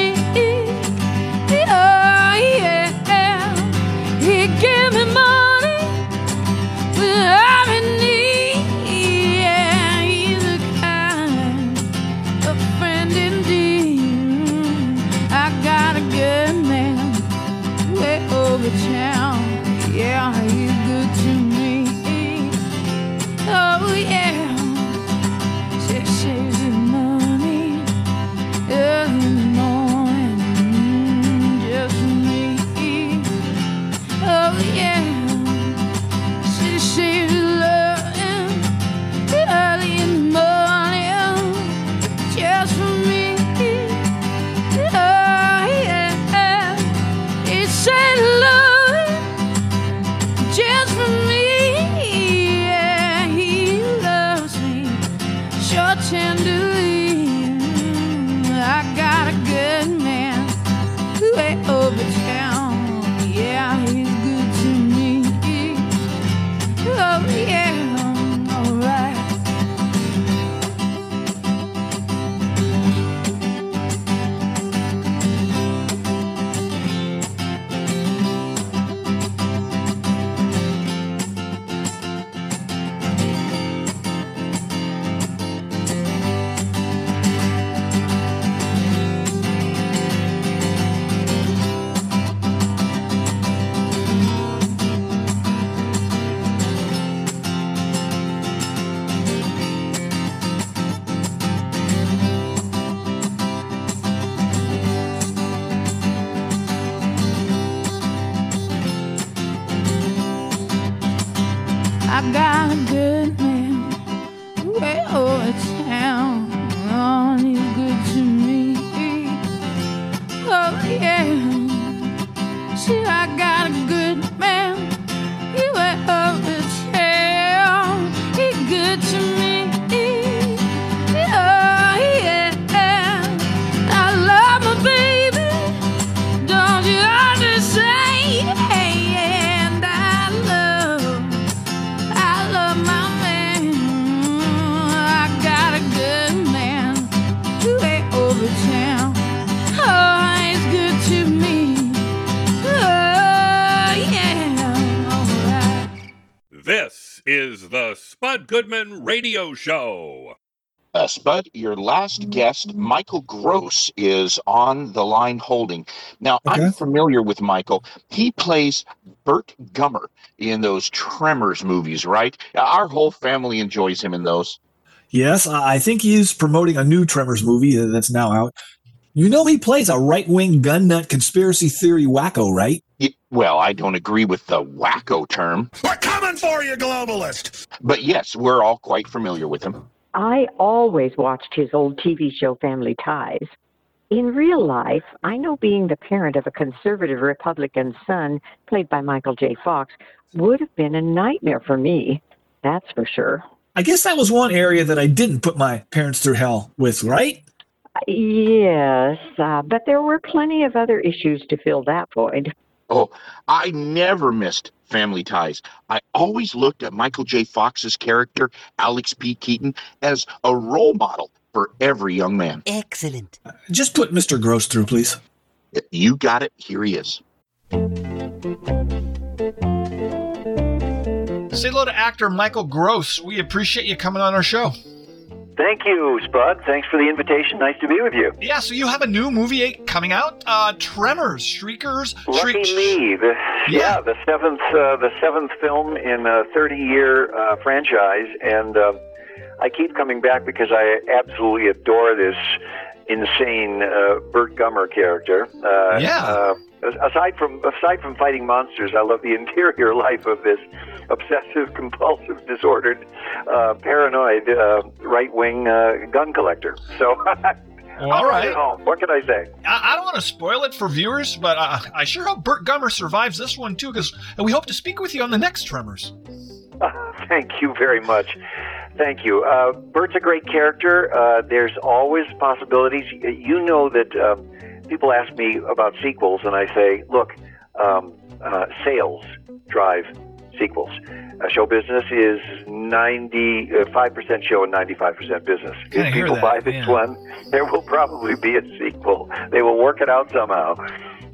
Spud Goodman Radio Show. Uh, Spud, your last guest, Michael Gross, is on the line holding. Now, I'm familiar with Michael. He plays Burt Gummer in those Tremors movies, right? Our whole family enjoys him in those. Yes, I I think he's promoting a new Tremors movie that's now out. You know he plays a right wing gun nut conspiracy theory wacko, right? Y- Well, I don't agree with the wacko term. We're coming for you, globalist. But yes, we're all quite familiar with him. I always watched his old TV show Family Ties. in real life, I know being the parent of a conservative Republican son, played by Michael J. Fox, would have been a nightmare for me. That's for sure. I guess that was one area that I didn't put my parents through hell with, right? Yes, uh, but there were plenty of other issues to fill that void. Oh, I never missed Family Ties. I always looked at Michael J. Fox's character, Alex P. Keaton, as a role model for every young man. Excellent. Just put Mr. Gross through, please. You got it. Here he is. Say hello to actor Michael Gross. We appreciate you coming on our show. Thank you, Spud. Thanks for the invitation. Nice to be with you. Yeah, so you have a new movie coming out, uh, Tremors, Shriekers, Lucky Shriek- me. The, yeah. the seventh, uh, the seventh film in a thirty-year uh, franchise, and uh, I keep coming back because I absolutely adore this insane uh, Burt Gummer character. Uh, Yeah. Uh, aside from aside from fighting monsters, I love the interior life of this obsessive compulsive disordered uh, paranoid uh, right wing uh, gun collector. So. All right. What can I say? I, I don't want to spoil it for viewers, but uh, I sure hope Burt Gummer survives this one too, because we hope to speak with you on the next Tremors. Thank you very much. Thank you. Uh, Burt's a great character. Uh, there's always possibilities. You know that um, people ask me about sequels, and I say, look, um, uh, sales drive sequels. Uh, show business is 95% show and 95% business. Kinda if people that, buy this yeah. one, there will probably be a sequel. They will work it out somehow.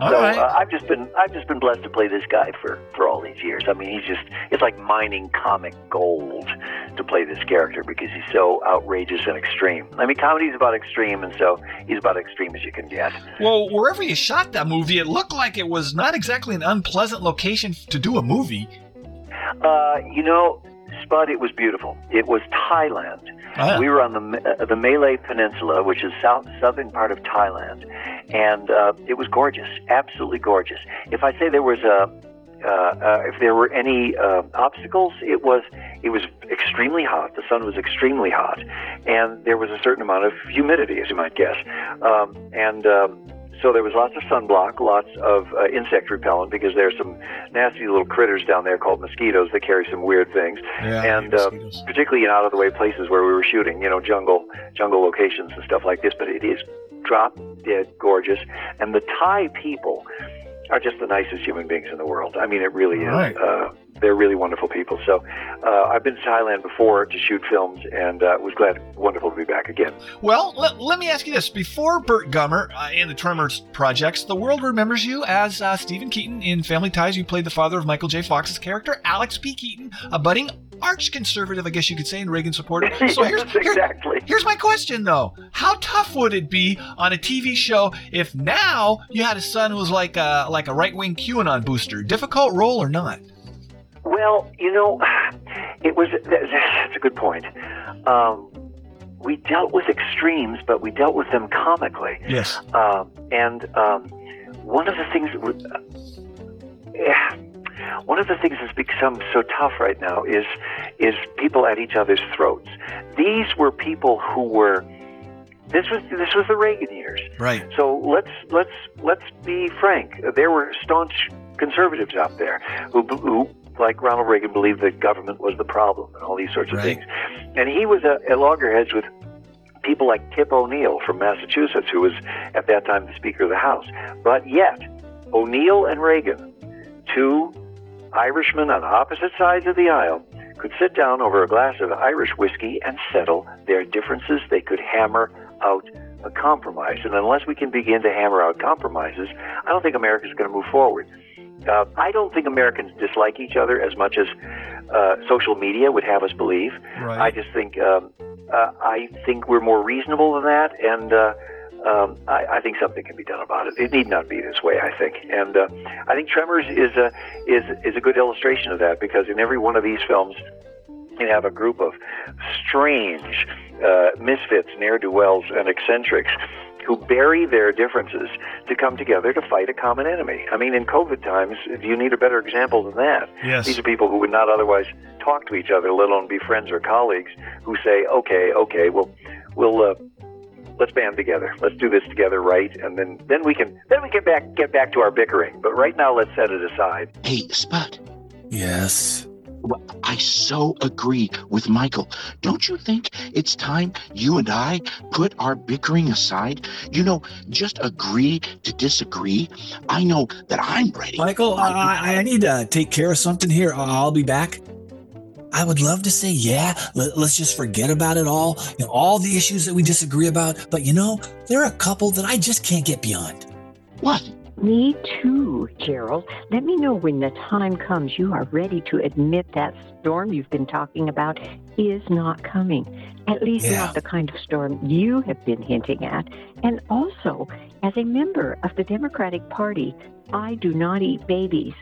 All so right. uh, I've just been I've just been blessed to play this guy for for all these years. I mean, he's just it's like mining comic gold to play this character because he's so outrageous and extreme. I mean, comedy's about extreme, and so he's about extreme as you can get. Well, wherever you shot that movie, it looked like it was not exactly an unpleasant location to do a movie. Uh, you know, Spud, it was beautiful. It was Thailand. Ah. We were on the uh, the Malay Peninsula, which is south southern part of Thailand, and uh, it was gorgeous, absolutely gorgeous. If I say there was a uh, uh, if there were any uh, obstacles, it was it was extremely hot. The sun was extremely hot, and there was a certain amount of humidity, as you might guess. Um, and um, so there was lots of sunblock, lots of uh, insect repellent because there's some nasty little critters down there called mosquitoes that carry some weird things. Yeah, and uh, particularly in out of the way places where we were shooting, you know, jungle jungle locations and stuff like this. But it is drop dead gorgeous, and the Thai people are just the nicest human beings in the world. I mean, it really is. Right. Uh, they're really wonderful people. So uh, I've been to Thailand before to shoot films, and uh, was glad, wonderful to be back again. Well, let, let me ask you this. Before Burt Gummer uh, and the Tremors projects, the world remembers you as uh, Steven Keaton in Family Ties. You played the father of Michael J. Fox's character, Alex P. Keaton, a budding arch conservative, I guess you could say, and Reagan supporter. So here's, Yes, here- exactly. here's my question, though. How tough would it be on a TV show if now you had a son who was like a, like a right wing QAnon booster? Difficult role or not? Well, you know, it was. That's a good point. Um, we dealt with extremes, but we dealt with them comically. Yes. Um, and um, one of the things, yeah, one of the things that's become so tough right now is is people at each other's throats. These were people who were. This was this was the Reagan years. Right. So let's let's let's be frank. There were staunch conservatives out there who, who like Ronald Reagan, believed that government was the problem and all these sorts of Right. things. And he was a, at loggerheads with people like Tip O'Neill from Massachusetts, who was at that time the Speaker of the House. But yet, O'Neill and Reagan, two Irishmen on opposite sides of the aisle, could sit down over a glass of Irish whiskey and settle their differences. They could hammer out a compromise. And unless we can begin to hammer out compromises, I don't think America's going to move forward. Uh, I don't think Americans dislike each other as much as uh, social media would have us believe. Right. I just think um, uh, I think we're more reasonable than that, and uh, um, I, I think something can be done about it. It need not be this way. I think, and uh, I think Tremors is a is is a good illustration of that because in every one of these films, you have a group of strange uh, misfits, ne'er do wells, and eccentrics who bury their differences to come together to fight a common enemy. I mean, in COVID times, do you need a better example than that? Yes. These are people who would not otherwise talk to each other, let alone be friends or colleagues, who say, "Okay, okay, well, we'll uh, let's band together. Let's do this together, right? And then then we can then we can back get back to our bickering. But right now, let's set it aside. Hey, Spud. Yes. I so agree with Michael. Don't you think it's time you and I put our bickering aside? You know, just agree to disagree. I know that I'm ready. Michael, I, I need to take care of something here. I'll be back. I would love to say, yeah, let, us just forget about it all, you know, all the issues that we disagree about. But you know, there are a couple that I just can't get beyond. What? Me too, Gerald. Let me know when the time comes you are ready to admit that storm you've been talking about is not coming. At least Yeah. not the kind of storm you have been hinting at. And also, as a member of the Democratic Party, I do not eat babies.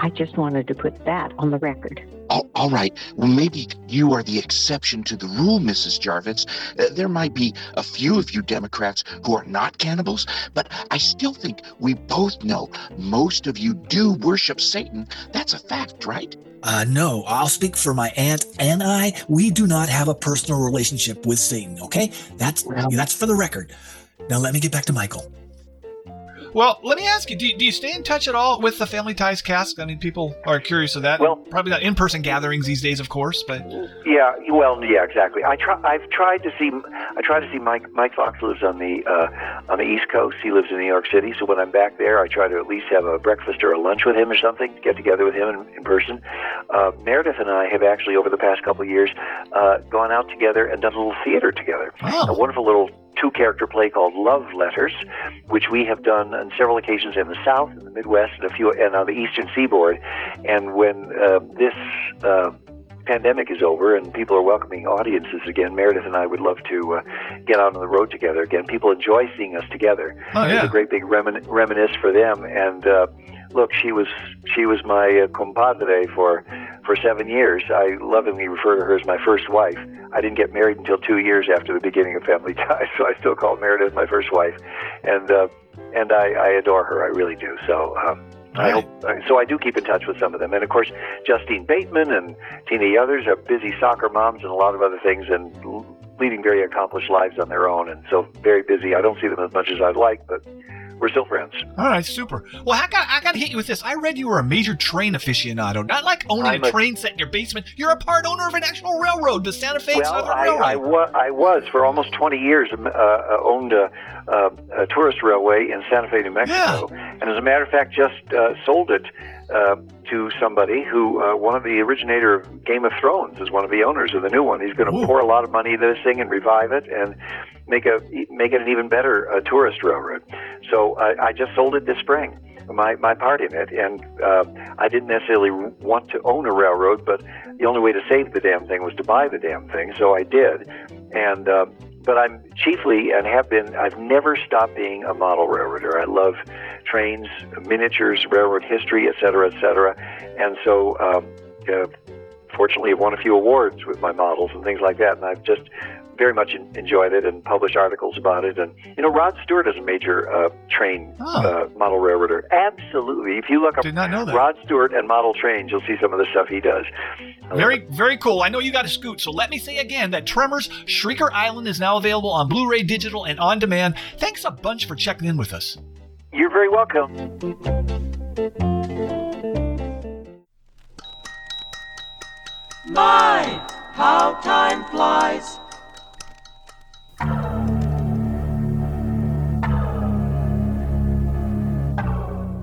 I just wanted to put that on the record. All, all right. Well, maybe you are the exception to the rule, Mrs. Jarvitz. Uh, there might be a few of you Democrats who are not cannibals, but I still think we both know most of you do worship Satan. That's a fact, right? Uh, no, I'll speak for my aunt and I. We do not have a personal relationship with Satan. Okay, that's that's for the record. Now let me get back to Michael. Well, let me ask you: do, do you stay in touch at all with the Family Ties cast? I mean, people are curious of that. Well, probably not in-person gatherings these days, of course, but Yeah, well, yeah, exactly. I try. I've tried to see. I try to see Mike. Mike Fox lives on the uh, on the East Coast. He lives in New York City. So when I'm back there, I try to at least have a breakfast or a lunch with him or something. Get together with him in, in person. Uh, Meredith and I have actually, over the past couple of years, uh, gone out together and done a little theater together. A wonderful little two character play called Love Letters, which we have done on several occasions in the South, in the Midwest, and a few and on the Eastern Seaboard. And when uh, this uh, pandemic is over and people are welcoming audiences again, Meredith and I would love to uh, get out on the road together again. People enjoy seeing us together. Oh, yeah. a great big remin- reminisce for them. And uh, look, she was she was my uh, compadre for for seven years. I lovingly refer to her as my first wife. I didn't get married until two years after the beginning of Family Ties, so I still call Meredith my first wife, and uh, and I, I adore her. I really do. So. Um, I hope, so I do keep in touch with some of them, and of course, Justine Bateman and Tina Yothers are busy soccer moms and a lot of other things, and l- leading very accomplished lives on their own, and so very busy. I don't see them as much as I'd like, but we're still friends. all right, super. Well, I got I got to hit you with this. I read you were a major train aficionado, not like owning I'm a a- train set in your basement. You're a part owner of an actual railroad, the Santa Fe Well, Southern I, Railroad. I, wa- I was for almost 20 years um, uh, uh, owned a, uh, a tourist railway in Santa Fe, New Mexico, yeah. and as a matter of fact, just uh, sold it uh, to somebody who uh, one of the originator of Game of Thrones is one of the owners of the new one. He's going to pour a lot of money into this thing and revive it and make a make it an even better uh, tourist railroad. So I, I just sold it this spring. My my part in it, and uh, I didn't necessarily want to own a railroad, but the only way to save the damn thing was to buy the damn thing. So I did, and. Uh, but I'm chiefly and have been. I've never stopped being a model railroader. I love trains, miniatures, railroad history, et cetera, et cetera. And so, um, uh, fortunately, I've won a few awards with my models and things like that. And I've just very much en- enjoyed it and published articles about it. And you know, Rod Stewart is a major uh, train uh, model railroader. Absolutely. If you look up Did not know that. Rod Stewart and model trains, you'll see some of the stuff he does. Very, very cool. I know you got a scoot, so let me say again that Tremors Shrieker Island is now available on Blu ray, digital, and on demand. Thanks a bunch for checking in with us. You're very welcome. My, how time flies.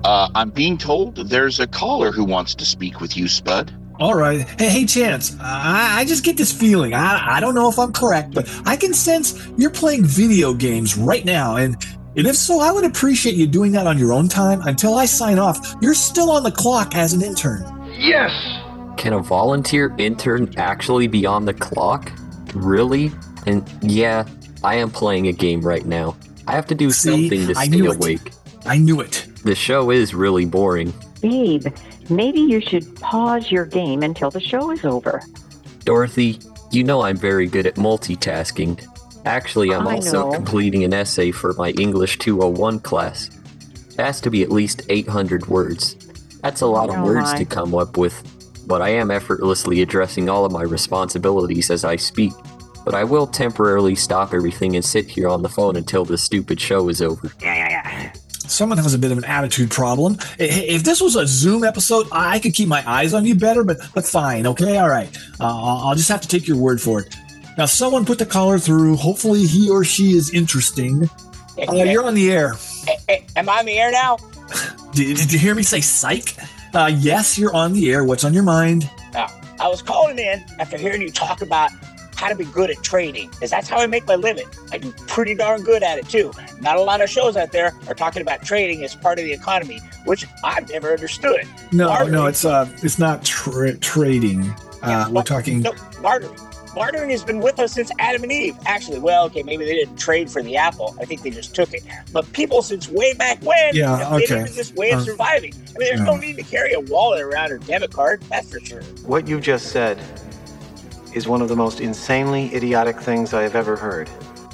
Uh, I'm being told there's a caller who wants to speak with you, Spud. All right. Hey, hey Chance. I, I just get this feeling. I, I don't know if I'm correct, but I can sense you're playing video games right now. And, and if so, I would appreciate you doing that on your own time. Until I sign off, you're still on the clock as an intern. Yes. Can a volunteer intern actually be on the clock? Really? And yeah, I am playing a game right now. I have to do See, something to I stay knew it. awake. I knew it. The show is really boring. Babe, maybe you should pause your game until the show is over. Dorothy, you know I'm very good at multitasking. Actually, I'm I also know. completing an essay for my English 201 class. It has to be at least 800 words. That's a lot of Oh, words my. to come up with, but I am effortlessly addressing all of my responsibilities as I speak. but I will temporarily stop everything and sit here on the phone until the stupid show is over. Someone has a bit of an attitude problem. If this was a Zoom episode, I could keep my eyes on you better, but but fine, okay, all right. Uh, I'll just have to take your word for it. Now, someone put the caller through. Hopefully, he or she is interesting. Uh, you're on the air. Am I on the air now? Did, did you hear me say psych? Uh, yes, you're on the air. What's on your mind? Now, I was calling in after hearing you talk about how to be good at trading, because that's how I make my living. I do pretty darn good at it too. Not a lot of shows out there are talking about trading as part of the economy, which I've never understood. No, Bartering- no, it's uh, it's not tra- trading. Uh, we're talking. No, bartering. Bartering has been with us since Adam and Eve. Actually, well, okay, maybe they didn't trade for the apple. I think they just took it. But people since way back when Yeah, have been okay. into this way of Uh, surviving. I mean, there's yeah. no need to carry a wallet around or debit card. That's for sure. What you just said is one of the most insanely idiotic things I have ever heard.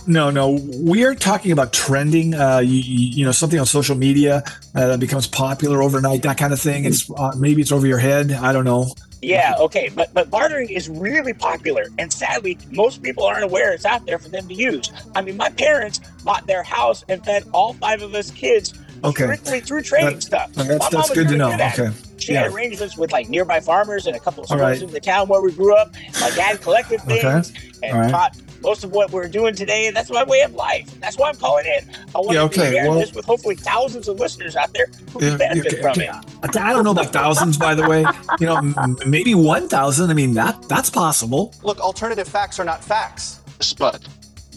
No, no, we are talking about trending. Uh, you, you you know, something on social media uh, that becomes popular overnight, that kind of thing. It's uh, maybe it's over your head. I don't know. Yeah, okay, but but bartering is really popular, and sadly, most people aren't aware it's out there for them to use. I mean, my parents bought their house and fed all five of us kids Okay. strictly through trading That- stuff. that's- My that's mom was good to know. at it. Okay. She Yeah. had arrangements with like nearby farmers and a couple of All stores right. in the town where we grew up. My dad collected things Okay. and All right. taught most of what we're doing today. And that's my way of life. That's why I'm calling in. I want Yeah, to share well- this with hopefully thousands of listeners out there who Yeah, benefit okay, from okay. it. I don't know about thousands, by the way. You know, m- maybe one thousand. I mean, that that's possible. Look, alternative facts are not facts. Spud,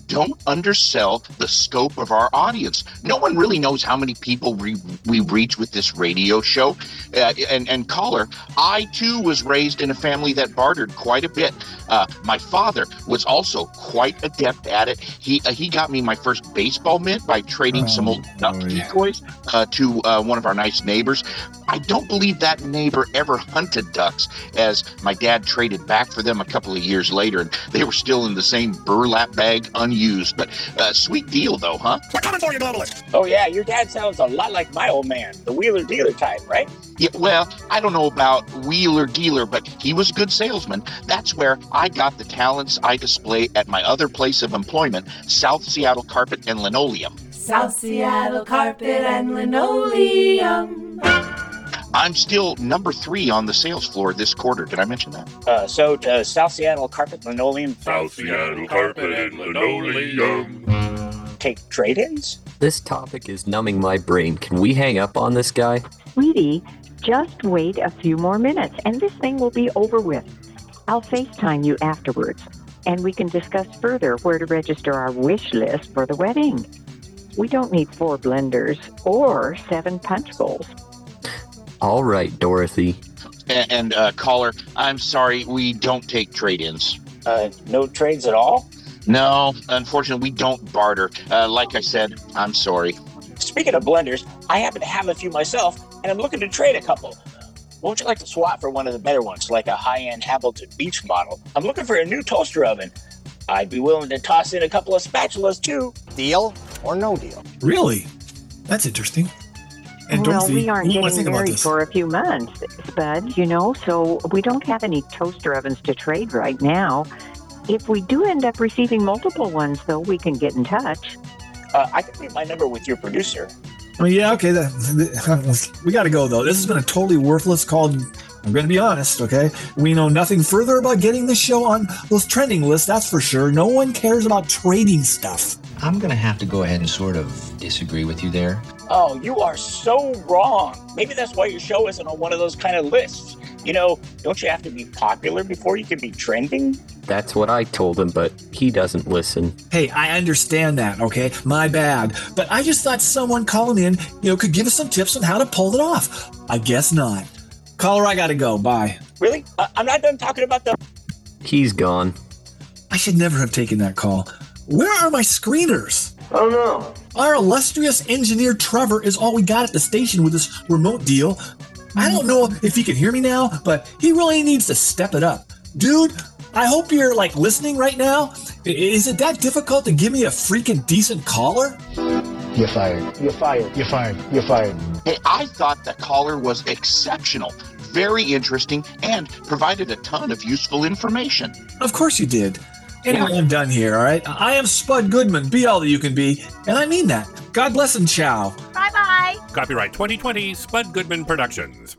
don't undersell the scope of our audience. No one really knows how many people we, we reach with this radio show. Uh, and, and caller, I too was raised in a family that bartered quite a bit. Uh, my father was also quite adept at it. He uh, he got me my first baseball mitt by trading some old duck decoys uh, to uh, one of our nice neighbors. I don't believe that neighbor ever hunted ducks, as my dad traded back for them a couple of years later, and they were still in the same burlap bag, unused. But uh, sweet deal, though, huh? We're coming for you, globalist. Oh yeah, your dad sounds a lot like my old man, the wheeler dealer type, right? Yeah, well, I don't know about wheeler dealer, but he was a good salesman. That's where I got the talents I display at my other place of employment, South Seattle Carpet and Linoleum. South Seattle carpet and linoleum. I'm still number three on the sales floor this quarter. Did I mention that? Uh, so uh, South Seattle carpet linoleum. South Seattle carpet and linoleum. Take trade-ins. This topic is numbing my brain. Can we hang up on this guy? Sweetie, just wait a few more minutes and this thing will be over with. I'll FaceTime you afterwards and we can discuss further where to register our wish list for the wedding. We don't need four blenders or seven punch bowls. All right, Dorothy. And, and uh, caller, I'm sorry, we don't take trade-ins. Uh, no trades at all. No, unfortunately, we don't barter. Uh, like I said, I'm sorry. Speaking of blenders, I happen to have a few myself, and I'm looking to trade a couple. Won't you like to swap for one of the better ones, like a high-end Hamilton Beach model? I'm looking for a new toaster oven. I'd be willing to toss in a couple of spatulas too. Deal or no deal? Really? That's interesting. And well, Dorothy, we aren't what do you getting think married for a few months, Spud, you know, so we don't have any toaster ovens to trade right now. If we do end up receiving multiple ones, though, we can get in touch. Uh, I can leave my number with your producer. Well, yeah, okay. That, that- we got to go though. This has been a totally worthless call. I'm going to be honest. Okay, we know nothing further about getting this show on those trending lists. That's for sure. No one cares about trading stuff. I'm going to have to go ahead and sort of disagree with you there. Oh, you are so wrong. Maybe that's why your show isn't on one of those kind of lists. You know, don't you have to be popular before you can be trending? That's what I told him, but he doesn't listen. Hey, I understand that. Okay, my bad. But I just thought someone calling in, you know, could give us some tips on how to pull it off. I guess not. Caller, I got to go. Bye. Really? I- I'm not done talking about the. He's gone. I should never have taken that call. Where are my screeners? Oh no. Our illustrious engineer Trevor is all we got at the station with this remote deal. I don't know if he can hear me now, but he really needs to step it up. Dude, I hope you're like listening right now. Is it that difficult to give me a freaking decent caller? You're fired. You're fired. You're fired. You're fired. Hey, I thought the caller was exceptional, very interesting, and provided a ton of useful information. Of course you did. Anyway, I'm done here, all right? I am Spud Goodman. Be all that you can be, and I mean that. God bless and ciao. Bye bye. Copyright 2020 Spud Goodman Productions.